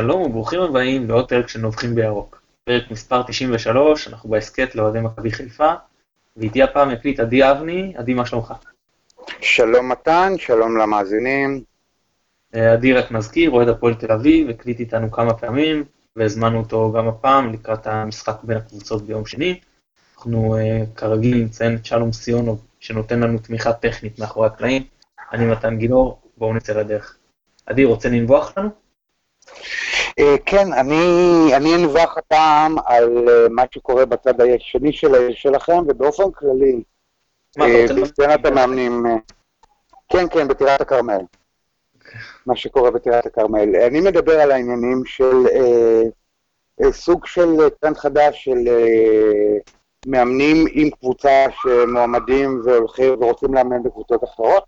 שלום וברוכים הבאים לעוד פרק של נובחים בירוק. פרק מספר 93, אנחנו בהסכת לאוהדי מכבי חיפה, ואיתי הפעם יקליט עדי אבני, עדי מה שלומך? שלום מתן, שלום למאזינים. אה, עדי רק מזכיר, אוהד הפועל תל אביב, הקליט איתנו כמה פעמים, והזמנו אותו גם הפעם לקראת המשחק בין הקבוצות ביום שני. אנחנו uh, כרגיל נציין את שלום סיונוב, שנותן לנו תמיכה טכנית מאחורי הקלעים. אני מתן גילאור, בואו נצא לדרך. עדי, רוצה לנבוח לנו? אה, כן, אני אנבח הפעם על אה, מה שקורה בצד השני שלכם, ובאופן כללי, בסצנת המאמנים, כן, כן, בטירת הכרמל. מה שקורה בטירת הכרמל. אני מדבר על העניינים של אה, אה, סוג של טרנד חדש של אה, מאמנים עם קבוצה שמועמדים והולכים ורוצים לאמן בקבוצות אחרות.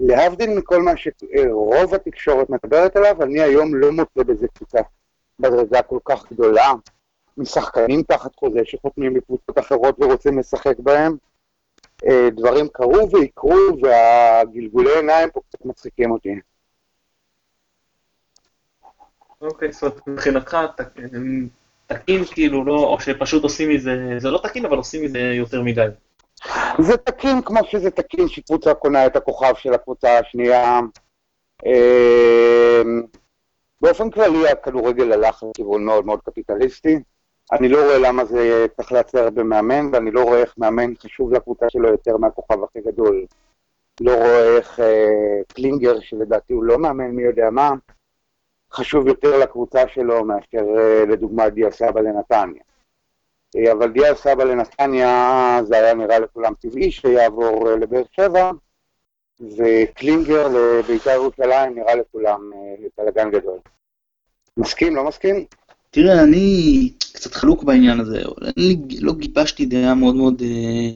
להבדיל מכל מה שרוב התקשורת מדברת עליו, אני היום לא מוצא בזה קבוצה בדרגה כל כך גדולה, משחקנים תחת חוזה שחותמים בקבוצות אחרות ורוצים לשחק בהם. אה, דברים קרו ויקרו, והגלגולי עיניים פה קצת מצחיקים אותי. אוקיי, זאת אומרת, מבחינתך תקין כאילו, לא, או שפשוט עושים מזה, זה לא תקין, אבל עושים מזה יותר מדי. זה תקין כמו שזה תקין שקבוצה קונה את הכוכב של הקבוצה השנייה. אה, באופן כללי הכדורגל הלך לכיוון מאוד מאוד קפיטליסטי. אני לא רואה למה זה צריך להצר במאמן, ואני לא רואה איך מאמן חשוב לקבוצה שלו יותר מהכוכב הכי גדול. לא רואה איך אה, קלינגר, שלדעתי הוא לא מאמן מי יודע מה, חשוב יותר לקבוצה שלו מאשר אה, לדוגמה דיה סבא לנתניה. אבל דיה סבא לנתניה זה היה נראה לכולם טבעי שיעבור אה, לבאר שבע, וקלינגר לבית"ר ירושלים נראה לכולם אה, בלאגן גדול. מסכים? לא מסכים? תראה, אני קצת חלוק בעניין הזה, אני לא גיבשתי דעה מאוד מאוד אה,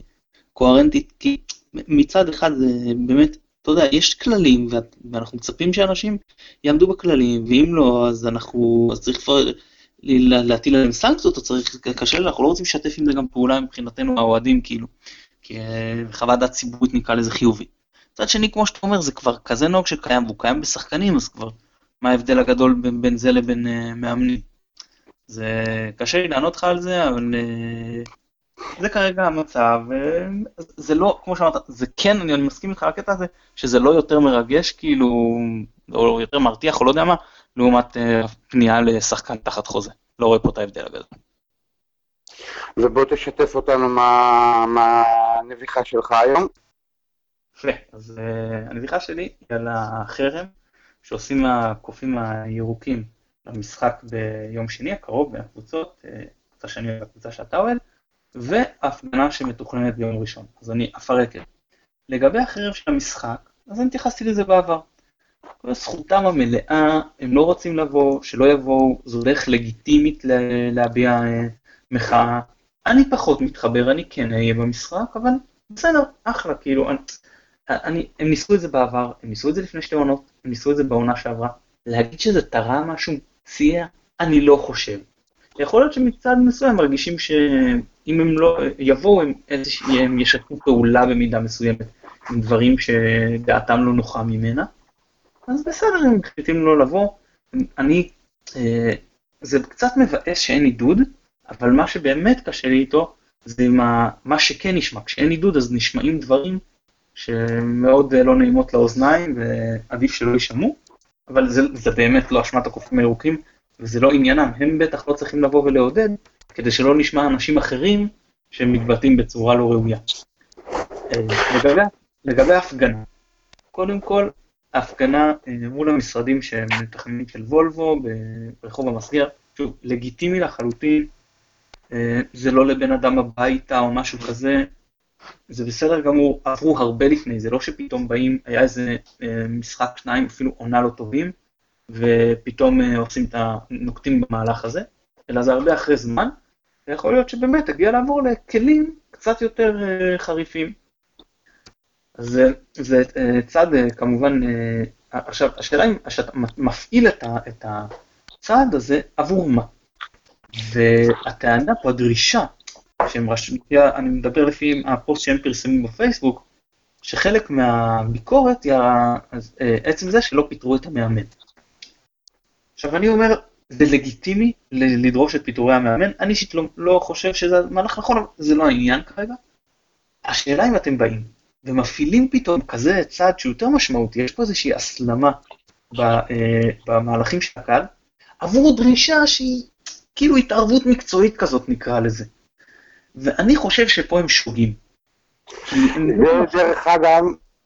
קוהרנטית, כי מצד אחד זה באמת, אתה יודע, יש כללים, ואנחנו מצפים שאנשים יעמדו בכללים, ואם לא, אז אנחנו, אז צריך כבר להטיל עליהם סנקציות, או צריך, קשה, אנחנו לא רוצים לשתף עם זה גם פעולה מבחינתנו, האוהדים, כאילו, כי אה, דעת ציבורית נקרא לזה חיובי. מצד שני, כמו שאתה אומר, זה כבר כזה נוהג שקיים, והוא קיים בשחקנים, אז כבר, מה ההבדל הגדול בין, בין זה לבין uh, מאמנים? זה קשה לי לענות לך על זה, אבל uh, זה כרגע המצב, uh, זה לא, כמו שאמרת, זה כן, אני, אני מסכים איתך על הקטע הזה, שזה לא יותר מרגש, כאילו, או יותר מרתיח, או לא יודע מה, לעומת uh, פנייה לשחקן תחת חוזה. לא רואה פה את ההבדל הגדול. ובוא תשתף אותנו מה, מה הנביחה שלך היום. יפה, אז uh, הנביחה שלי היא על החרם שעושים הקופים הירוקים למשחק ביום שני הקרוב בין הקבוצות, אה, קבוצה שאני אוהב והקבוצה שאתה אוהב, והפגנה שמתוכננת ביום ראשון. אז אני אפרק את זה. לגבי החרב של המשחק, אז אני התייחסתי לזה בעבר. זכותם המלאה, הם לא רוצים לבוא, שלא יבואו, זו דרך לגיטימית להביע אה, מחאה. אני פחות מתחבר, אני כן אהיה במשחק, אבל בסדר, אחלה, כאילו, אני, אני, הם ניסו את זה בעבר, הם ניסו את זה לפני שתי עונות, הם ניסו את זה בעונה שעברה. להגיד שזה תרם משהו, סייע, אני לא חושב. יכול להיות שמצד מסוים מרגישים שאם הם לא יבואו, הם, הם ישתפו פעולה במידה מסוימת עם דברים שדעתם לא נוחה ממנה. אז בסדר, הם מחליטים לא לבוא. אני, אה, זה קצת מבאס שאין עידוד, אבל מה שבאמת קשה לי איתו, זה מה, מה שכן נשמע. כשאין עידוד אז נשמעים דברים שמאוד לא נעימות לאוזניים, ועדיף שלא יישמעו. אבל זה, זה באמת לא אשמת הקופים הירוקים, וזה לא עניינם, הם בטח לא צריכים לבוא ולעודד, כדי שלא נשמע אנשים אחרים שמתבטאים בצורה לא ראויה. אה, לגבי, לגבי ההפגנה, קודם כל, ההפגנה אה, מול המשרדים שהם מתכננים של וולבו ברחוב המסגר, שוב, לגיטימי לחלוטין, אה, זה לא לבן אדם הביתה או משהו כזה, זה בסדר גמור, עברו הרבה לפני, זה לא שפתאום באים, היה איזה אה, משחק שניים, אפילו עונה לא טובים, ופתאום עושים את ה... נוקטים במהלך הזה, אלא זה הרבה אחרי זמן, ויכול להיות שבאמת הגיע לעבור לכלים קצת יותר חריפים. אז זה, זה צד כמובן, עכשיו השאלה אם כשאתה מפעיל את, ה, הצעד הזה עבור מה? והטענה פה, הדרישה שהם רשמו, אני מדבר לפי הפוסט שהם פרסמו בפייסבוק, שחלק מהביקורת היא אה, עצם זה שלא פיטרו את המאמן. עכשיו אני אומר, זה לגיטימי לדרוש את פיטורי המאמן, אני אישית לא, לא חושב שזה מהלך נכון, אבל זה לא העניין כרגע. השאלה אם אתם באים ומפעילים פתאום כזה צעד שהוא יותר משמעותי, יש פה איזושהי הסלמה אה, במהלכים של הקהל, עבור דרישה שהיא כאילו התערבות מקצועית כזאת נקרא לזה. ואני חושב שפה הם שוגים. זה דרך אגב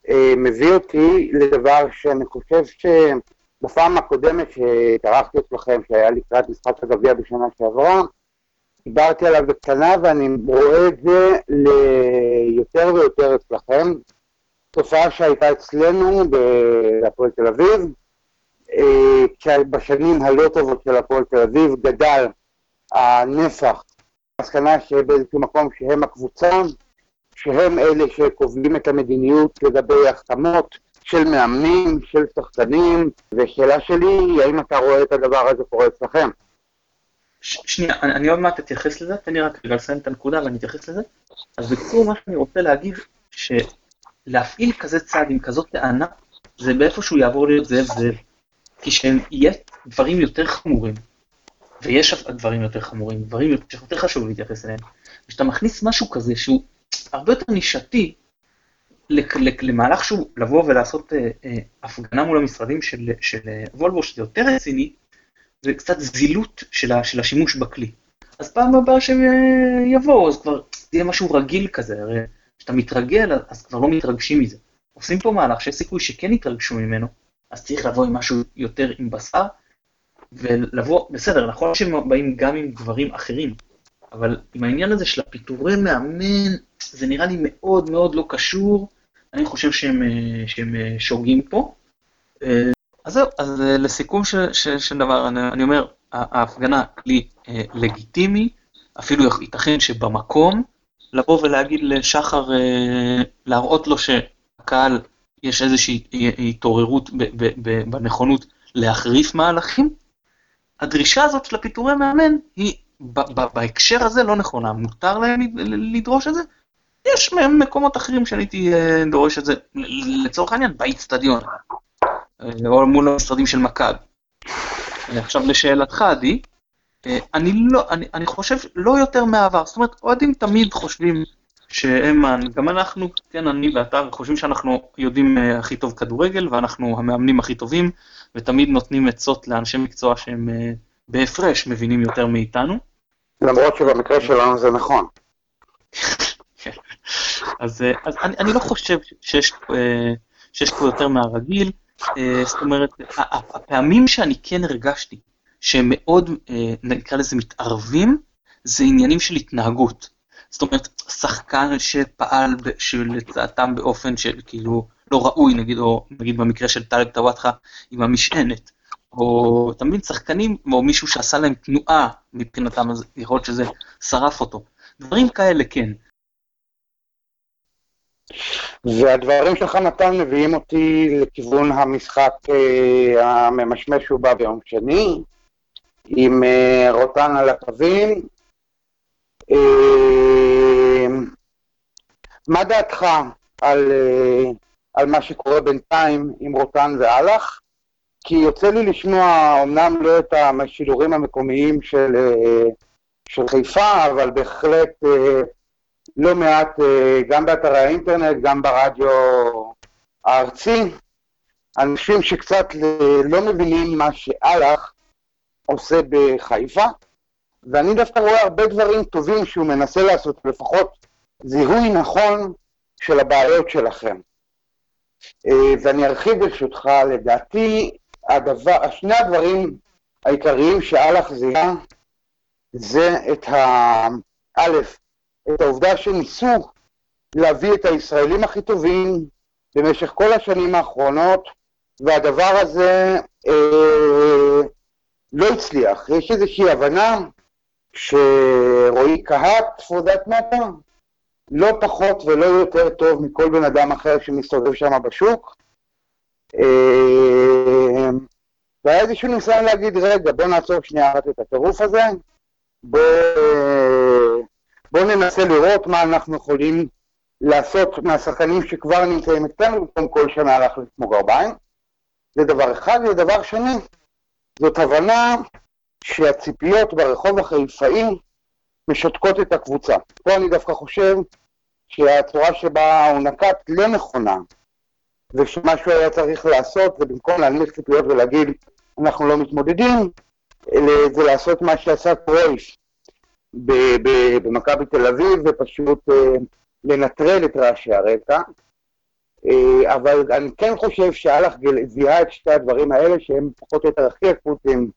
אה, מביא אותי לדבר שאני חושב שבפעם הקודמת שהתארחתי אצלכם, שהיה לקראת משחק הגביע בשנה שעברה, דיברתי עליו בקטנה ואני רואה את זה ליותר ויותר אצלכם. תופעה שהייתה אצלנו בהפועל תל אביב, אה, בשנים הלא טובות של הפועל תל אביב גדל הנפח, המסקנה שבאיזשהו מקום שהם הקבוצה, שהם אלה שקובעים את המדיניות לגבי החתמות של מאמנים, של שחקנים, ושאלה שלי, האם אתה רואה את הדבר הזה קורה אצלכם? שנייה, אני, אני עוד מעט אתייחס לזה, תן לי רק רגע לסיים את הנקודה ואני אתייחס לזה. אז בקיצור, מה שאני רוצה להגיד, שלהפעיל כזה צעד עם כזאת טענה, זה באיפשהו יעבור להיות זאב זאב. כי שיהיה דברים יותר חמורים, ויש דברים יותר חמורים, דברים שיותר חשוב להתייחס אליהם, כשאתה מכניס משהו כזה שהוא הרבה יותר נישתי, למהלך שהוא לבוא ולעשות אה, אה, הפגנה מול המשרדים של, של אה, וולבו, שזה יותר רציני, זה קצת זילות של, ה, של השימוש בכלי. אז פעם הבאה שהם יבואו, אז כבר יהיה משהו רגיל כזה, הרי כשאתה מתרגל, אז כבר לא מתרגשים מזה. עושים פה מהלך שיש סיכוי שכן יתרגשו ממנו, אז צריך לבוא עם משהו יותר עם בשר, ולבוא, בסדר, נכון שהם באים גם עם דברים אחרים, אבל עם העניין הזה של הפיטורי מאמן, זה נראה לי מאוד מאוד לא קשור, אני חושב שהם, שהם שוגים פה. אז זהו, אז לסיכום של, של, של דבר, אני, אני אומר, ההפגנה כלי אה, לגיטימי, אפילו ייתכן שבמקום, לבוא ולהגיד לשחר, אה, להראות לו שהקהל יש איזושהי התעוררות בנכונות להחריף מהלכים, הדרישה הזאת של הפיטורי מאמן היא בהקשר הזה לא נכונה, מותר להם לדרוש את זה? יש מקומות אחרים שאני הייתי אה, דורש את זה, לצורך העניין, באיצטדיון, אה, או מול המשרדים של מכבי. עכשיו לשאלתך, עדי, אה, אני לא, אני, אני חושב לא יותר מהעבר, זאת אומרת, אוהדים תמיד חושבים שהם, גם אנחנו, כן, אני ואתה, חושבים שאנחנו יודעים הכי טוב כדורגל, ואנחנו המאמנים הכי טובים, ותמיד נותנים עצות לאנשי מקצוע שהם בהפרש מבינים יותר מאיתנו. למרות שבמקרה שלנו זה נכון. אז, uh, אז אני, אני לא חושב שיש, שיש פה יותר מהרגיל, זאת אומרת, הפעמים שאני כן הרגשתי שהם מאוד, uh, נקרא לזה מתערבים, זה עניינים של התנהגות. זאת אומרת, שחקן שפעל שלצעתם באופן של כאילו לא ראוי, נגיד, או נגיד במקרה של טלב טוואטחה עם המשענת, או אתה מבין, שחקנים, או מישהו שעשה להם תנועה מבחינתם, אז יכול להיות שזה שרף אותו. דברים כאלה, כן. והדברים שלך נתן מביאים אותי לכיוון המשחק אה, הממשמש שהוא בא ביום שני, עם אה, רוטן על הקווים, אמ, מה דעתך על, אה, על מה שקורה בינתיים עם רוטן ואלח? כי יוצא לי לשמוע, אמנם לא את השידורים המקומיים של, אה, של חיפה, אבל בהחלט אה, לא מעט, גם באתרי האינטרנט, גם ברדיו הארצי, אנשים שקצת לא מבינים מה שאלח עושה בחיפה, ואני דווקא רואה הרבה דברים טובים שהוא מנסה לעשות, לפחות זיהוי נכון של הבעיות שלכם. אה, ואני ארחיב ברשותך, לדעתי, הדבר, שני הדברים העיקריים שאלח זיהה זה את ה... א', את העובדה שניסו להביא את הישראלים הכי טובים במשך כל השנים האחרונות, והדבר הזה אה, לא הצליח. יש איזושהי הבנה שרועי קהת, for that matter, לא פחות ולא יותר טוב מכל בן אדם אחר שמסתובב שם בשוק. אה, והיה איזשהו ניסיון להגיד, רגע, בוא נעצור שנייה אחת את הטירוף הזה, בוא, בוא ננסה לראות מה אנחנו יכולים לעשות מהשחקנים שכבר נמצאים אצלנו, במקום כל שנה להחליט כמו גרביים. זה דבר אחד, ודבר שני, זאת הבנה שהציפיות ברחוב החיפאי משתקות את הקבוצה. פה אני דווקא חושב שהצורה שבה הוא נקט לא נכונה, ושמה שהוא היה צריך לעשות זה במקום להנמיך ציפיות ולהגיד אנחנו לא מתמודדים, זה לעשות מה שעשה קרויף במכבי תל אביב ופשוט אה, לנטרל את רעשי הרקע. אה, אבל אני כן חושב שאלח זיהה את שתי הדברים האלה שהם פחות או יותר הכי אקוטיים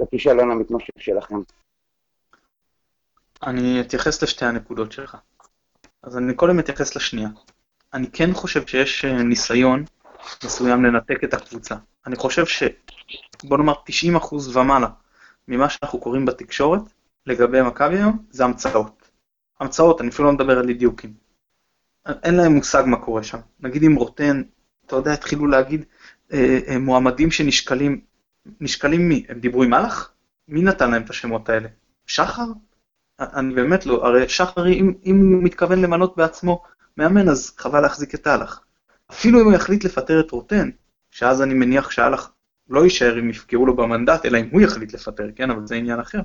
לכישלון המתמשך שלכם. אני אתייחס לשתי הנקודות שלך. אז אני קודם אתייחס לשנייה. אני כן חושב שיש אה, ניסיון מסוים לנתק את הקבוצה. אני חושב ש... בוא נאמר 90% ומעלה ממה שאנחנו קוראים בתקשורת לגבי מכבי היום זה המצאות. המצאות, אני אפילו לא מדבר על אי-דיוקים. אין להם מושג מה קורה שם. נגיד אם רוטן, אתה יודע, התחילו להגיד אה, אה, מועמדים שנשקלים, נשקלים מי? הם דיברו עם מלאך? מי נתן להם את השמות האלה? שחר? אני באמת לא, הרי שחר, אם, אם הוא מתכוון למנות בעצמו מאמן, אז חבל להחזיק את אהלך. אפילו אם הוא יחליט לפטר את רוטן, שאז אני מניח שאהלך לא יישאר אם יפגעו לו במנדט, אלא אם הוא יחליט לפטר, כן? אבל זה עניין אחר.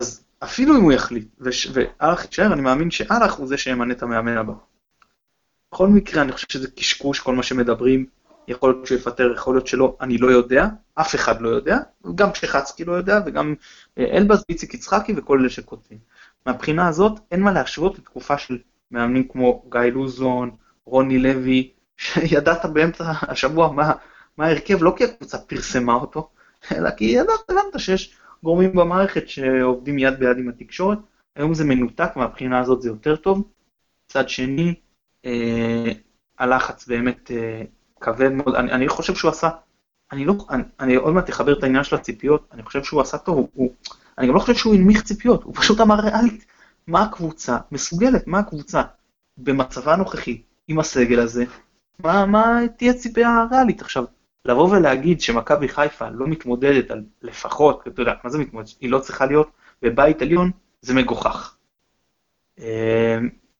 אז אפילו אם הוא יחליט, ואלך יישאר, אני מאמין שאלך הוא זה שימנה את המאמן הבא. בכל מקרה, אני חושב שזה קשקוש, כל מה שמדברים, יכול להיות שהוא יפטר, יכול להיות שלא, אני לא יודע, אף אחד לא יודע, גם שחצקי לא יודע, וגם אה, אלבז, איציק יצחקי וכל אלה שכותבים. מהבחינה הזאת, אין מה להשוות לתקופה של מאמנים כמו גיא לוזון, רוני לוי, שידעת באמצע השבוע מה ההרכב, לא כי הקבוצה פרסמה אותו, אלא כי ידעת, הבנת שיש גורמים במערכת שעובדים יד ביד עם התקשורת. היום זה מנותק, מהבחינה הזאת זה יותר טוב. מצד שני, אה, הלחץ באמת אה, כבד מאוד. אני, אני חושב שהוא עשה, אני לא, אני, אני עוד מעט אחבר את העניין של הציפיות, אני חושב שהוא עשה טוב, הוא, הוא, אני גם לא חושב שהוא הנמיך ציפיות, הוא פשוט אמר ריאלית, מה הקבוצה מסוגלת, מה הקבוצה במצבה הנוכחי, עם הסגל הזה, מה, מה תהיה ציפייה ריאלית עכשיו? לבוא ולהגיד שמכבי חיפה לא מתמודדת על לפחות, אתה יודע, מה זה מתמודדת? היא לא צריכה להיות בבית עליון, זה מגוחך. אה,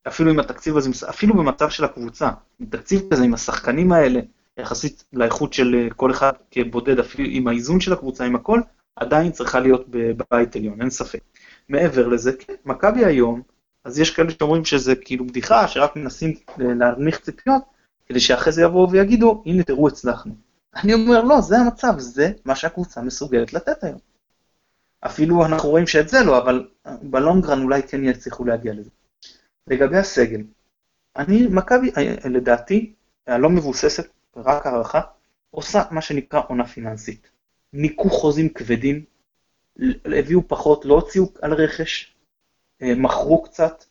אפילו עם התקציב הזה, אפילו במצב של הקבוצה, עם תקציב כזה, עם השחקנים האלה, יחסית לאיכות של אה, כל אחד כבודד, אפילו עם האיזון של הקבוצה, עם הכל, עדיין צריכה להיות בבית עליון, אין ספק. מעבר לזה, כן, מכבי היום, אז יש כאלה שאומרים שזה כאילו בדיחה, שרק מנסים אה, להנמיך ציפיות, כדי שאחרי זה יבואו ויגידו, הנה תראו הצלחנו. אני אומר, לא, זה המצב, זה מה שהקבוצה מסוגלת לתת היום. אפילו אנחנו רואים שאת זה לא, אבל בלונגרן אולי כן יצליחו להגיע לזה. לגבי הסגל, אני, מכבי, אה, לדעתי, הלא מבוססת, רק הערכה, עושה מה שנקרא עונה פיננסית. ניקו חוזים כבדים, הביאו פחות, לא הוציאו על רכש, אה, מכרו קצת,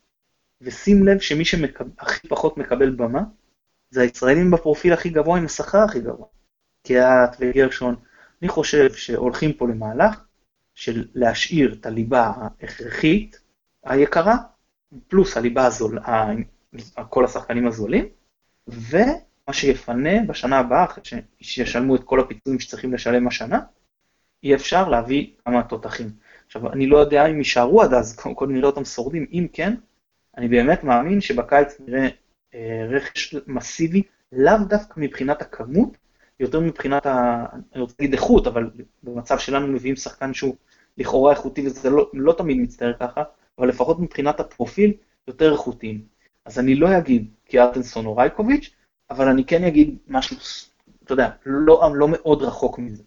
ושים לב שמי שהכי פחות מקבל במה, זה הישראלים בפרופיל הכי גבוה עם השכר הכי גבוה. קיאט וגרשון. אני חושב שהולכים פה למהלך של להשאיר את הליבה ההכרחית, היקרה, פלוס הליבה הזול, כל השחקנים הזולים, ומה שיפנה בשנה הבאה, אחרי שישלמו את כל הפיצויים שצריכים לשלם השנה, אי אפשר להביא כמה תותחים. עכשיו, אני לא יודע אם יישארו עד אז, קודם כל נראה אותם שורדים, אם כן, אני באמת מאמין שבקיץ נראה אה, רכש מסיבי, לאו דווקא מבחינת הכמות, יותר מבחינת, ה... אני רוצה להגיד איכות, אבל במצב שלנו מביאים שחקן שהוא לכאורה איכותי, וזה לא, לא תמיד מצטער ככה, אבל לפחות מבחינת הפרופיל, יותר איכותיים. אז אני לא אגיד קיארטנסון או רייקוביץ', אבל אני כן אגיד משהו, אתה יודע, לא, לא מאוד רחוק מזה.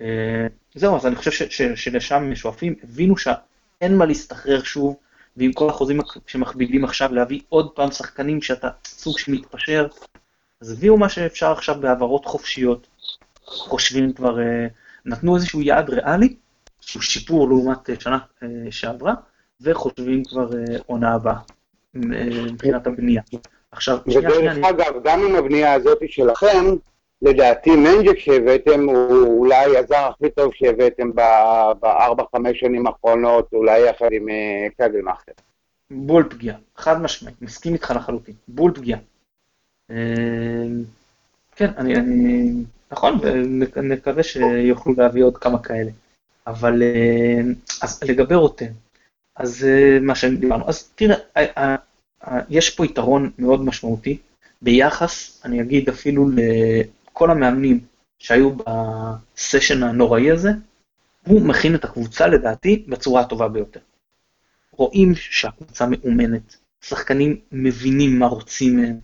אה, זהו, אז אני חושב ש, ש, שלשם שואפים, הבינו שאין מה להסתחרר שוב, ועם כל החוזים שמכבידים עכשיו להביא עוד פעם שחקנים שאתה סוג שמתפשר, אז הביאו מה שאפשר עכשיו בהעברות חופשיות, חושבים כבר, אה, נתנו איזשהו יעד ריאלי, שהוא שיפור לעומת אה, שנה אה, שעברה, וחושבים כבר עונה הבאה, מבחינת הבנייה. עכשיו, שנייה, שנייה... ודרך אגב, גם עם הבנייה הזאת שלכם, לדעתי מנג'ק שהבאתם הוא אולי הזר הכי טוב שהבאתם בארבע, חמש שנים האחרונות, אולי יחד עם קגלמאכר. בול פגיעה, חד משמעית, מסכים איתך לחלוטין, בול פגיעה. אמ, כן, אני, אני, נכון, ונקווה שיוכלו להביא עוד כמה כאלה. אבל, אמ, אז לגבי רוטן, אז אה, מה שדיברנו, אז תראה, יש פה יתרון מאוד משמעותי ביחס, אני אגיד אפילו לכל המאמנים שהיו בסשן הנוראי הזה, הוא מכין את הקבוצה לדעתי בצורה הטובה ביותר. רואים שהקבוצה מאומנת, שחקנים מבינים מה רוצים מהם,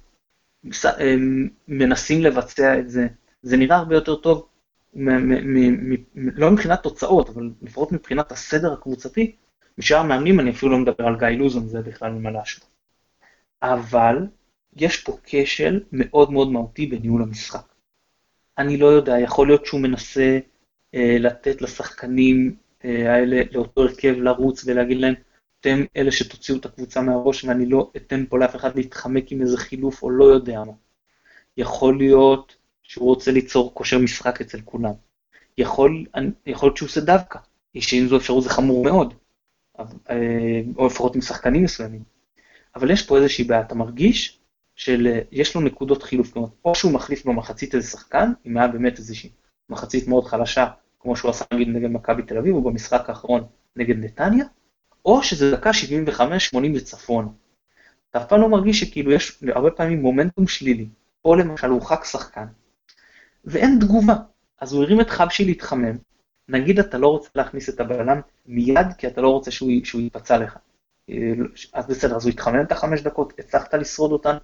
מנסים לבצע את זה, זה נראה הרבה יותר טוב, לא מבחינת תוצאות, אבל לפחות מבחינת הסדר הקבוצתי, משאר המאמנים, אני אפילו לא מדבר על גיא לוזון, זה בכלל ממלא השוואה. אבל יש פה כשל מאוד מאוד מהותי בניהול המשחק. אני לא יודע, יכול להיות שהוא מנסה אה, לתת לשחקנים אה, האלה, לאותו הרכב לרוץ ולהגיד להם, אתם אלה שתוציאו את הקבוצה מהראש ואני לא אתן פה לאף אחד להתחמק עם איזה חילוף או לא יודע מה. יכול להיות שהוא רוצה ליצור כושר משחק אצל כולם. יכול, יכול להיות שהוא עושה דווקא, שאם זו אפשרות זה חמור מאוד, אה, או לפחות עם שחקנים מסוימים. אבל יש פה איזושהי בעיה, אתה מרגיש שיש לו נקודות חילוף, כלומר, או שהוא מחליף במחצית איזה שחקן, אם היה באמת איזושהי מחצית מאוד חלשה, כמו שהוא עשה נגיד נגד מכבי תל אביב, או במשחק האחרון נגד נתניה, או שזה דקה 75-80 וצפון. אתה אף פעם לא מרגיש שכאילו יש הרבה פעמים מומנטום שלילי, או למשל הוא חק שחקן, ואין תגובה. אז הוא הרים את חבשי להתחמם, נגיד אתה לא רוצה להכניס את הבלם מיד, כי אתה לא רוצה שהוא, שהוא ייפצע לך. אז בסדר, אז הוא התחמם את החמש דקות, הצלחת לשרוד אותן,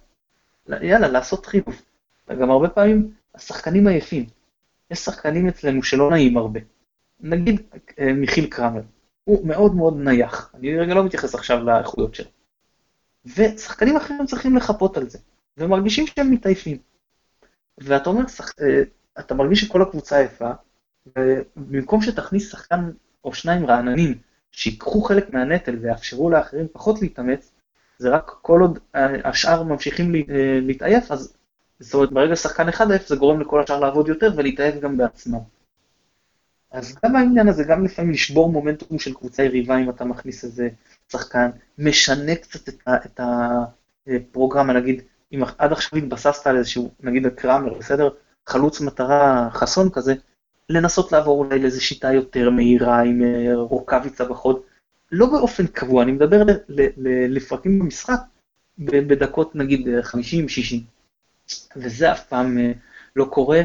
יאללה, לעשות חילוף. וגם הרבה פעמים השחקנים עייפים. יש שחקנים אצלנו שלא נעים הרבה. נגיד אה, מיכיל קרמר, הוא מאוד מאוד נייח, אני רגע לא מתייחס עכשיו לאיכויות שלו. ושחקנים אחרים צריכים לחפות על זה, ומרגישים שהם מתעייפים. ואתה אומר, שח... אה, אתה מרגיש שכל הקבוצה יפה, ובמקום שתכניס שחקן או שניים רעננים, שיקחו חלק מהנטל ויאפשרו לאחרים פחות להתאמץ, זה רק כל עוד השאר ממשיכים אה, להתעייף, אז זאת אומרת, ברגע ששחקן אחד עייף, זה גורם לכל השאר לעבוד יותר ולהתעייף גם בעצמם. אז גם העניין הזה, גם לפעמים לשבור מומנטום של קבוצה יריבה אם אתה מכניס איזה שחקן, משנה קצת את, את הפרוגרמה, נגיד, אם עד עכשיו התבססת על איזשהו, נגיד קראמר, בסדר? חלוץ מטרה חסון כזה, לנסות לעבור אולי לאיזו שיטה יותר מהירה עם אה, רוקאביצה בחוד, לא באופן קבוע, אני מדבר לפרקים במשחק, בדקות נגיד 50-60, וזה אף פעם אה, לא קורה.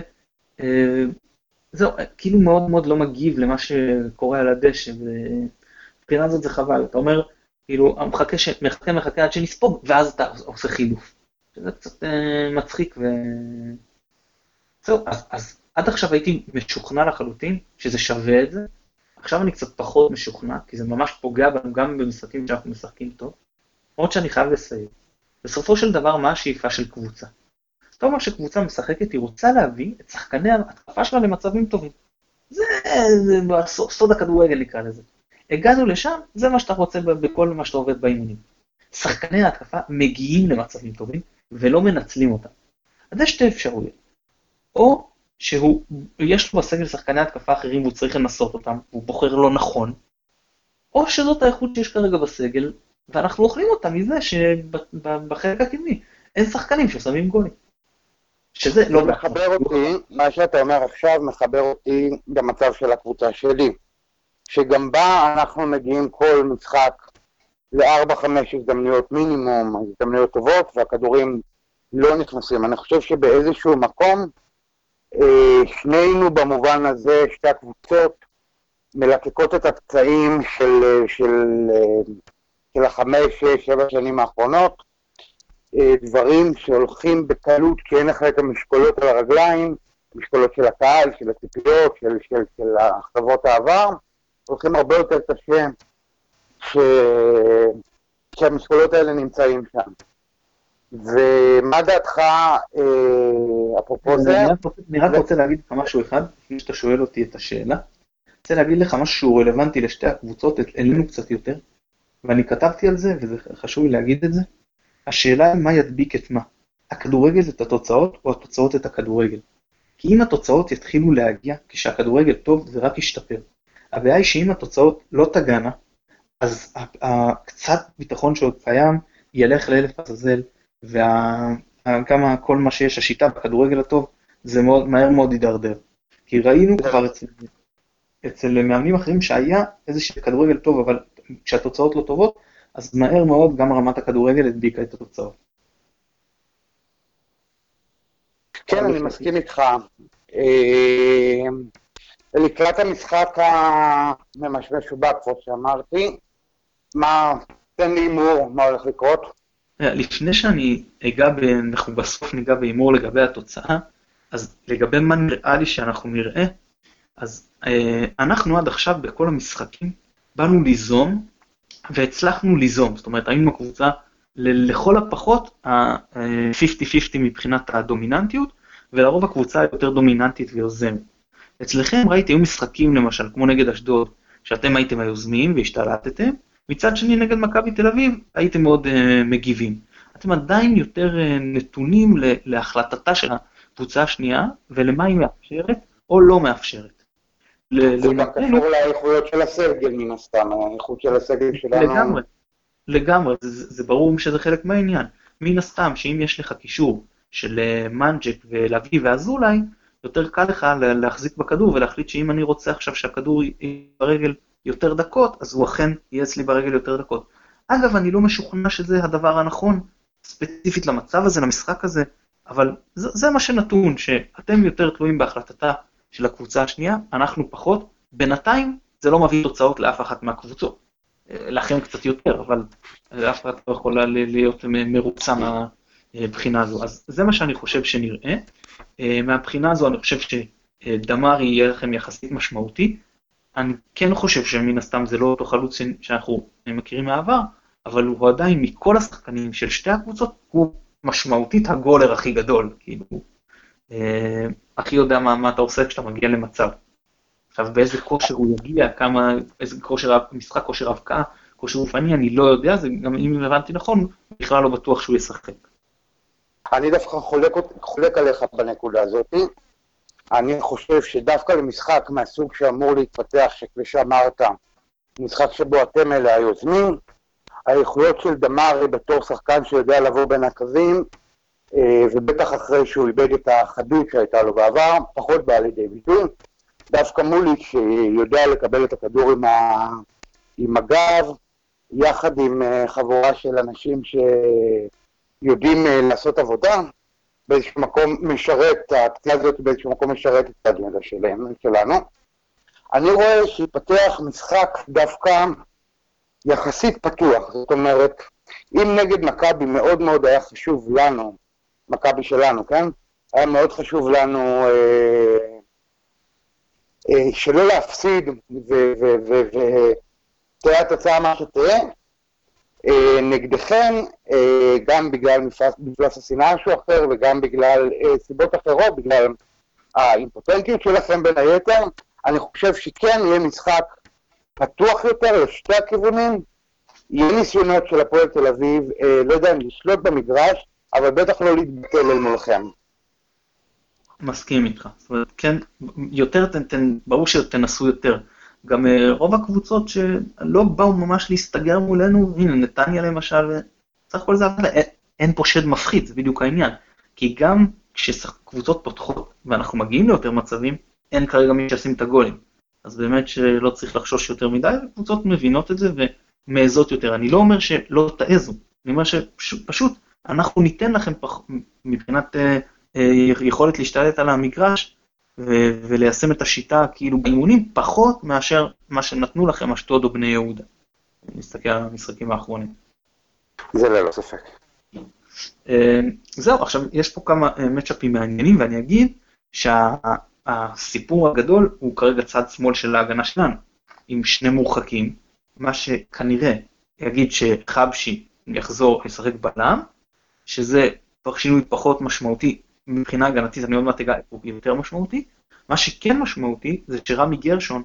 זהו, כאילו מאוד מאוד לא מגיב למה שקורה על הדשא, ומבחינה הזאת זה חבל, אתה אומר, כאילו, מחכה, מחכה, מחכה עד שנספוג, ואז אתה עושה חילוף. שזה קצת אה, מצחיק ו... זהו, אז, אז עד עכשיו הייתי משוכנע לחלוטין שזה שווה את זה, עכשיו אני קצת פחות משוכנע, כי זה ממש פוגע בנו גם במשחקים שאנחנו משחקים טוב, למרות שאני חייב לסיים. בסופו של דבר, מה השאיפה של קבוצה? אתה אומר שקבוצה משחקת, היא רוצה להביא את שחקני ההתקפה שלה למצבים טובים. זה, זה סוד הכדורגל נקרא לזה. הגענו לשם, זה מה שאתה רוצה בכל מה שאתה עובד באימונים. שחקני ההתקפה מגיעים למצבים טובים ולא מנצלים אותם. אז יש שתי אפשרויות. או שהוא, יש לו בסגל שחקני התקפה אחרים והוא צריך לנסות אותם, והוא בוחר לא נכון, או שזאת האיכות שיש כרגע בסגל, ואנחנו אוכלים אותה מזה שבחלק הקדמי אין שחקנים ששמים גולים. שזה לא מחבר אותי, מה שאתה אומר עכשיו מחבר אותי במצב של הקבוצה שלי, שגם בה אנחנו מגיעים כל משחק לארבע-חמש הזדמנויות מינימום, הזדמנויות טובות, והכדורים לא נכנסים. אני חושב שבאיזשהו מקום, אה, שנינו במובן הזה, שתי הקבוצות, מלקקות את הפצעים של, של, אה, של החמש, שש, שבע שנים האחרונות, דברים שהולכים בקלות כי אין לך את המשקולות על הרגליים, משקולות של הקהל, של הציפיות, של, של, של אכזבות העבר, הולכים הרבה יותר קשה ש... שהמשקולות האלה נמצאים שם. ומה דעתך, אה, אפרופו זה? אני רק רוצה להגיד לך משהו אחד, לפני שאתה שואל אותי את השאלה. אני רוצה להגיד לך משהו שהוא רלוונטי לשתי הקבוצות, אלינו קצת יותר, ואני כתבתי על זה, וחשוב לי להגיד את זה. השאלה היא מה ידביק את מה. הכדורגל את התוצאות, או התוצאות את הכדורגל. כי אם התוצאות יתחילו להגיע, כשהכדורגל טוב, זה רק ישתפר. הבעיה היא שאם התוצאות לא תגענה, אז הקצת ביטחון שעוד קיים, ילך לאלף עזאזל, וגם כל מה שיש, השיטה בכדורגל הטוב, זה מאוד, מהר מאוד יידרדר. כי ראינו כבר אצל, אצל מאמנים אחרים שהיה איזשהו כדורגל טוב, אבל כשהתוצאות לא טובות, אז מהר מאוד גם רמת הכדורגל הדביקה את התוצאות. כן, אני מסכים איתך. לקראת המשחק הממשמש ובא, כמו שאמרתי, מה, תן לי הימור, מה הולך לקרות? לפני שאני אגע, ב... אנחנו בסוף ניגע בהימור לגבי התוצאה, אז לגבי מה נראה לי שאנחנו נראה, אז אה, אנחנו עד עכשיו בכל המשחקים באנו ליזום, והצלחנו ליזום, זאת אומרת היינו הקבוצה לכל הפחות ה-50-50 מבחינת הדומיננטיות, ולרוב הקבוצה היותר דומיננטית ויוזמת. אצלכם ראיתי, היו משחקים למשל, כמו נגד אשדוד, שאתם הייתם היוזמים והשתלטתם, מצד שני נגד מכבי תל אביב הייתם מאוד uh, מגיבים. אתם עדיין יותר uh, נתונים להחלטתה של הקבוצה השנייה, ולמה היא מאפשרת או לא מאפשרת. זה גם קשור לאיכויות של הסגל מן הסתם, האיכות של הסגל שלנו. לגמרי, לגמרי, זה, זה ברור שזה חלק מהעניין. מן הסתם, שאם יש לך קישור של אה, מנג'ק ולוי ואזולאי, יותר קל לך להחזיק בכדור ולהחליט שאם אני רוצה עכשיו שהכדור יהיה ברגל יותר דקות, אז הוא אכן יהיה אצלי ברגל יותר דקות. אגב, אני לא משוכנע שזה הדבר הנכון, ספציפית למצב הזה, למשחק הזה, אבל זה, זה מה שנתון, שאתם יותר תלויים בהחלטתה של הקבוצה השנייה, אנחנו פחות. בינתיים זה לא מביא תוצאות לאף אחת מהקבוצות. לכם קצת יותר, אבל אף אחד לא יכולה להיות מרוצה מהבחינה הזו. אז זה מה שאני חושב שנראה. מהבחינה הזו אני חושב שדמרי יהיה לכם יחסית משמעותי. אני כן חושב שמן הסתם זה לא אותו חלוץ שאנחנו מכירים מהעבר, אבל הוא עדיין מכל השחקנים של שתי הקבוצות, הוא משמעותית הגולר הכי גדול, כאילו, אה, הכי יודע מה, מה אתה עושה כשאתה מגיע למצב. עכשיו באיזה כושר הוא יגיע, כמה, איזה כושר משחק, כושר אבקה, כושר גופני, אני לא יודע, זה גם אם הבנתי נכון, בכלל לא בטוח שהוא ישחק. אני דווקא חולק, חולק עליך בנקודה הזאת. אני חושב שדווקא למשחק מהסוג שאמור להתפתח, שכפי שאמרת, משחק שבו אתם אלה היוזמים, האיכויות של דמארי בתור שחקן שיודע לבוא בין הקווים, אה, ובטח אחרי שהוא איבד את החדות שהייתה לו בעבר, פחות בא לידי ביטוי. דווקא מוליץ' שיודע לקבל את הכדור עם, ה... עם הגב, יחד עם אה, חבורה של אנשים שיודעים אה, לעשות עבודה, באיזשהו מקום משרת, הפציעה הזאת באיזשהו מקום משרת את האג'נדה שלנו. אני רואה שהתפתח משחק דווקא יחסית פתוח, זאת אומרת, אם נגד מכבי מאוד מאוד היה חשוב לנו, מכבי שלנו, כן? היה מאוד חשוב לנו אה, אה, שלא להפסיד ותהיה התוצאה מה שתהיה, אה, נגדכם, אה, גם בגלל מפלס השנאה שהוא אחר וגם בגלל אה, סיבות אחרות, בגלל האימפוטנטיות שלכם בין היתר, אני חושב שכן יהיה משחק פתוח יותר לשתי הכיוונים, יהיה ניסיונות של הפועל תל אביב, אה, לא יודע אם לשלוט במגרש, אבל בטח לא להתבטל אל מולכם. מסכים איתך. זאת אומרת, כן, יותר, תן, תן, ברור שתנסו יותר. גם אה, רוב הקבוצות שלא באו ממש להסתגר מולנו, הנה נתניה למשל, סך הכל זה אבל אין, אין פה שד מפחיד, זה בדיוק העניין. כי גם כשקבוצות פותחות ואנחנו מגיעים ליותר מצבים, אין כרגע מי שישים את הגולים. אז באמת שלא צריך לחשוש יותר מדי, וקבוצות מבינות את זה ומעזות יותר. אני לא אומר שלא תעזו, אני אומר שפשוט אנחנו ניתן לכם פח, מבחינת אה, אה, יכולת להשתלט על המגרש ו- וליישם את השיטה כאילו באימונים פחות מאשר מה שנתנו לכם אשדוד או בני יהודה. נסתכל על המשחקים האחרונים. זה ללא ספק. אה, זהו, עכשיו יש פה כמה מצ'אפים מעניינים ואני אגיד שהסיפור הגדול הוא כרגע צד שמאל של ההגנה שלנו, עם שני מורחקים, מה שכנראה יגיד שחבשי יחזור לשחק בלם, שזה כבר שינוי פחות משמעותי מבחינה הגנתית, אני עוד מעט אגע, הוא יותר משמעותי. מה שכן משמעותי זה שרמי גרשון,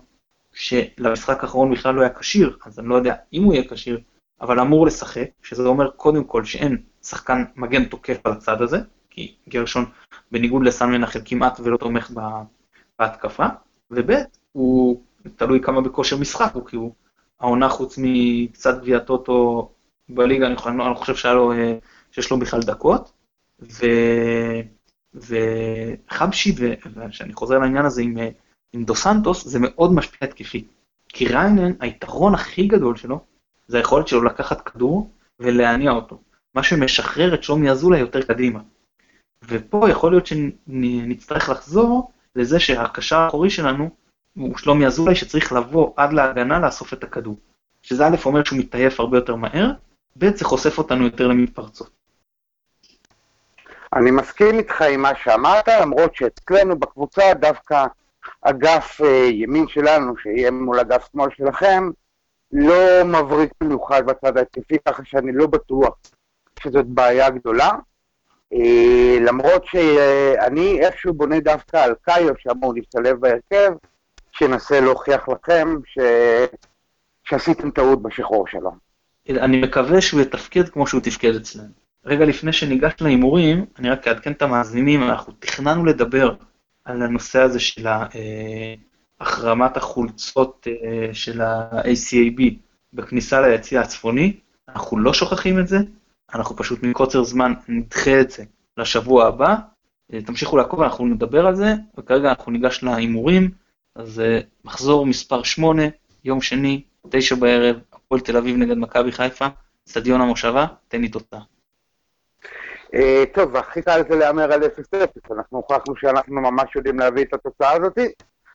שלמשחק האחרון בכלל לא היה כשיר, אז אני לא יודע אם הוא יהיה כשיר, אבל אמור לשחק, שזה אומר קודם כל שאין שחקן מגן תוקף על הצד הזה, כי גרשון בניגוד לסן מנחם כמעט ולא תומך בהתקפה, וב' הוא תלוי כמה בכושר משחק הוא, כי הוא העונה חוץ מקצת גביע טוטו בליגה, אני חושב שהיה לו, אה, שיש לו בכלל דקות, ו... וחבשי, וכשאני חוזר לעניין הזה עם, עם דו סנטוס, זה מאוד משפיע התקפית. כי ריינן, היתרון הכי גדול שלו, זה היכולת שלו לקחת כדור ולהניע אותו. מה שמשחרר את שלומי אזולאי יותר קדימה. ופה יכול להיות שנצטרך לחזור לזה שהקשר האחורי שלנו הוא שלומי אזולאי שצריך לבוא עד להגנה לאסוף את הכדור. שזה א' אומר שהוא מתעייף הרבה יותר מהר, ב' זה חושף אותנו יותר למתפרצות. אני מסכים איתך עם מה שאמרת, למרות שאצלנו בקבוצה דווקא אגף אה, ימין שלנו, שיהיה מול אגף שמאל שלכם, לא מבריק במיוחד בצד ההתקפי, ככה שאני לא בטוח שזאת בעיה גדולה. אה, למרות שאני איכשהו בונה דווקא על קאיו שאמור להשתלב בהרכב, שינסה להוכיח לכם ש... שעשיתם טעות בשחרור שלו. אני מקווה שהוא יתפקד כמו שהוא תפקד אצלנו. רגע לפני שניגש להימורים, אני רק אעדכן את המאזינים, אנחנו תכננו לדבר על הנושא הזה של אה, החרמת החולצות אה, של ה-ACAB בכניסה ליציע הצפוני, אנחנו לא שוכחים את זה, אנחנו פשוט מקוצר זמן נדחה את זה לשבוע הבא, אה, תמשיכו לעקוב, אנחנו נדבר על זה, וכרגע אנחנו ניגש להימורים, אז מחזור מספר 8, יום שני, 9 בערב, הפועל תל אביב נגד מכבי חיפה, אצטדיון המושבה, תן לי תוצאה. אה, טוב, הכי קל זה להמר על 0-0, אנחנו הוכחנו שאנחנו ממש יודעים להביא את התוצאה הזאת.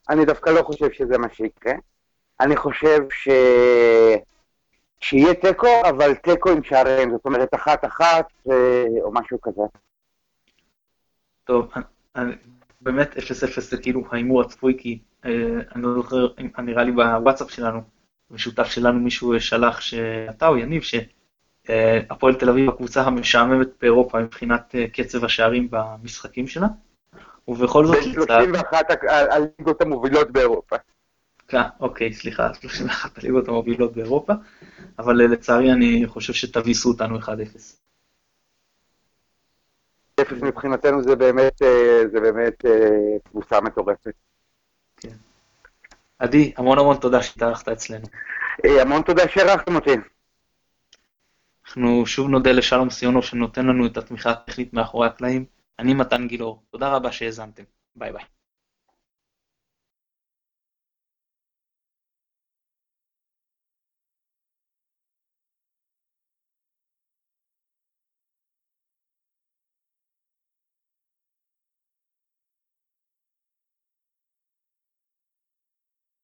אני דווקא לא חושב שזה מה שיקרה. אני חושב ש... שיהיה תיקו, אבל תיקו עם שערים, זאת אומרת אחת-אחת אה, או משהו כזה. טוב, אני, באמת 0-0 זה כאילו ההימור הצפוי, כי אה, אני לא זוכר, נראה לי בוואטסאפ שלנו, משותף שלנו מישהו שלח שאתה או יניב, ש... אה, הפועל תל אביב הקבוצה המשעממת באירופה מבחינת אה, קצב השערים במשחקים שלה, ובכל זאת... בין 31 הליגות המובילות באירופה. כן, אוקיי, סליחה, 31 הליגות המובילות באירופה, אבל אה, לצערי אני חושב שתביסו אותנו 1-0. 0 מבחינתנו זה באמת, זה באמת קבוצה מטורפת. כן. עדי, המון המון תודה שהתארחת אצלנו. המון תודה שהערכתם אותי. אנחנו שוב נודה לשלום סיונוב שנותן לנו את התמיכה הטכנית מאחורי הקלעים. אני מתן גילאור, תודה רבה שהאזנתם, ביי ביי.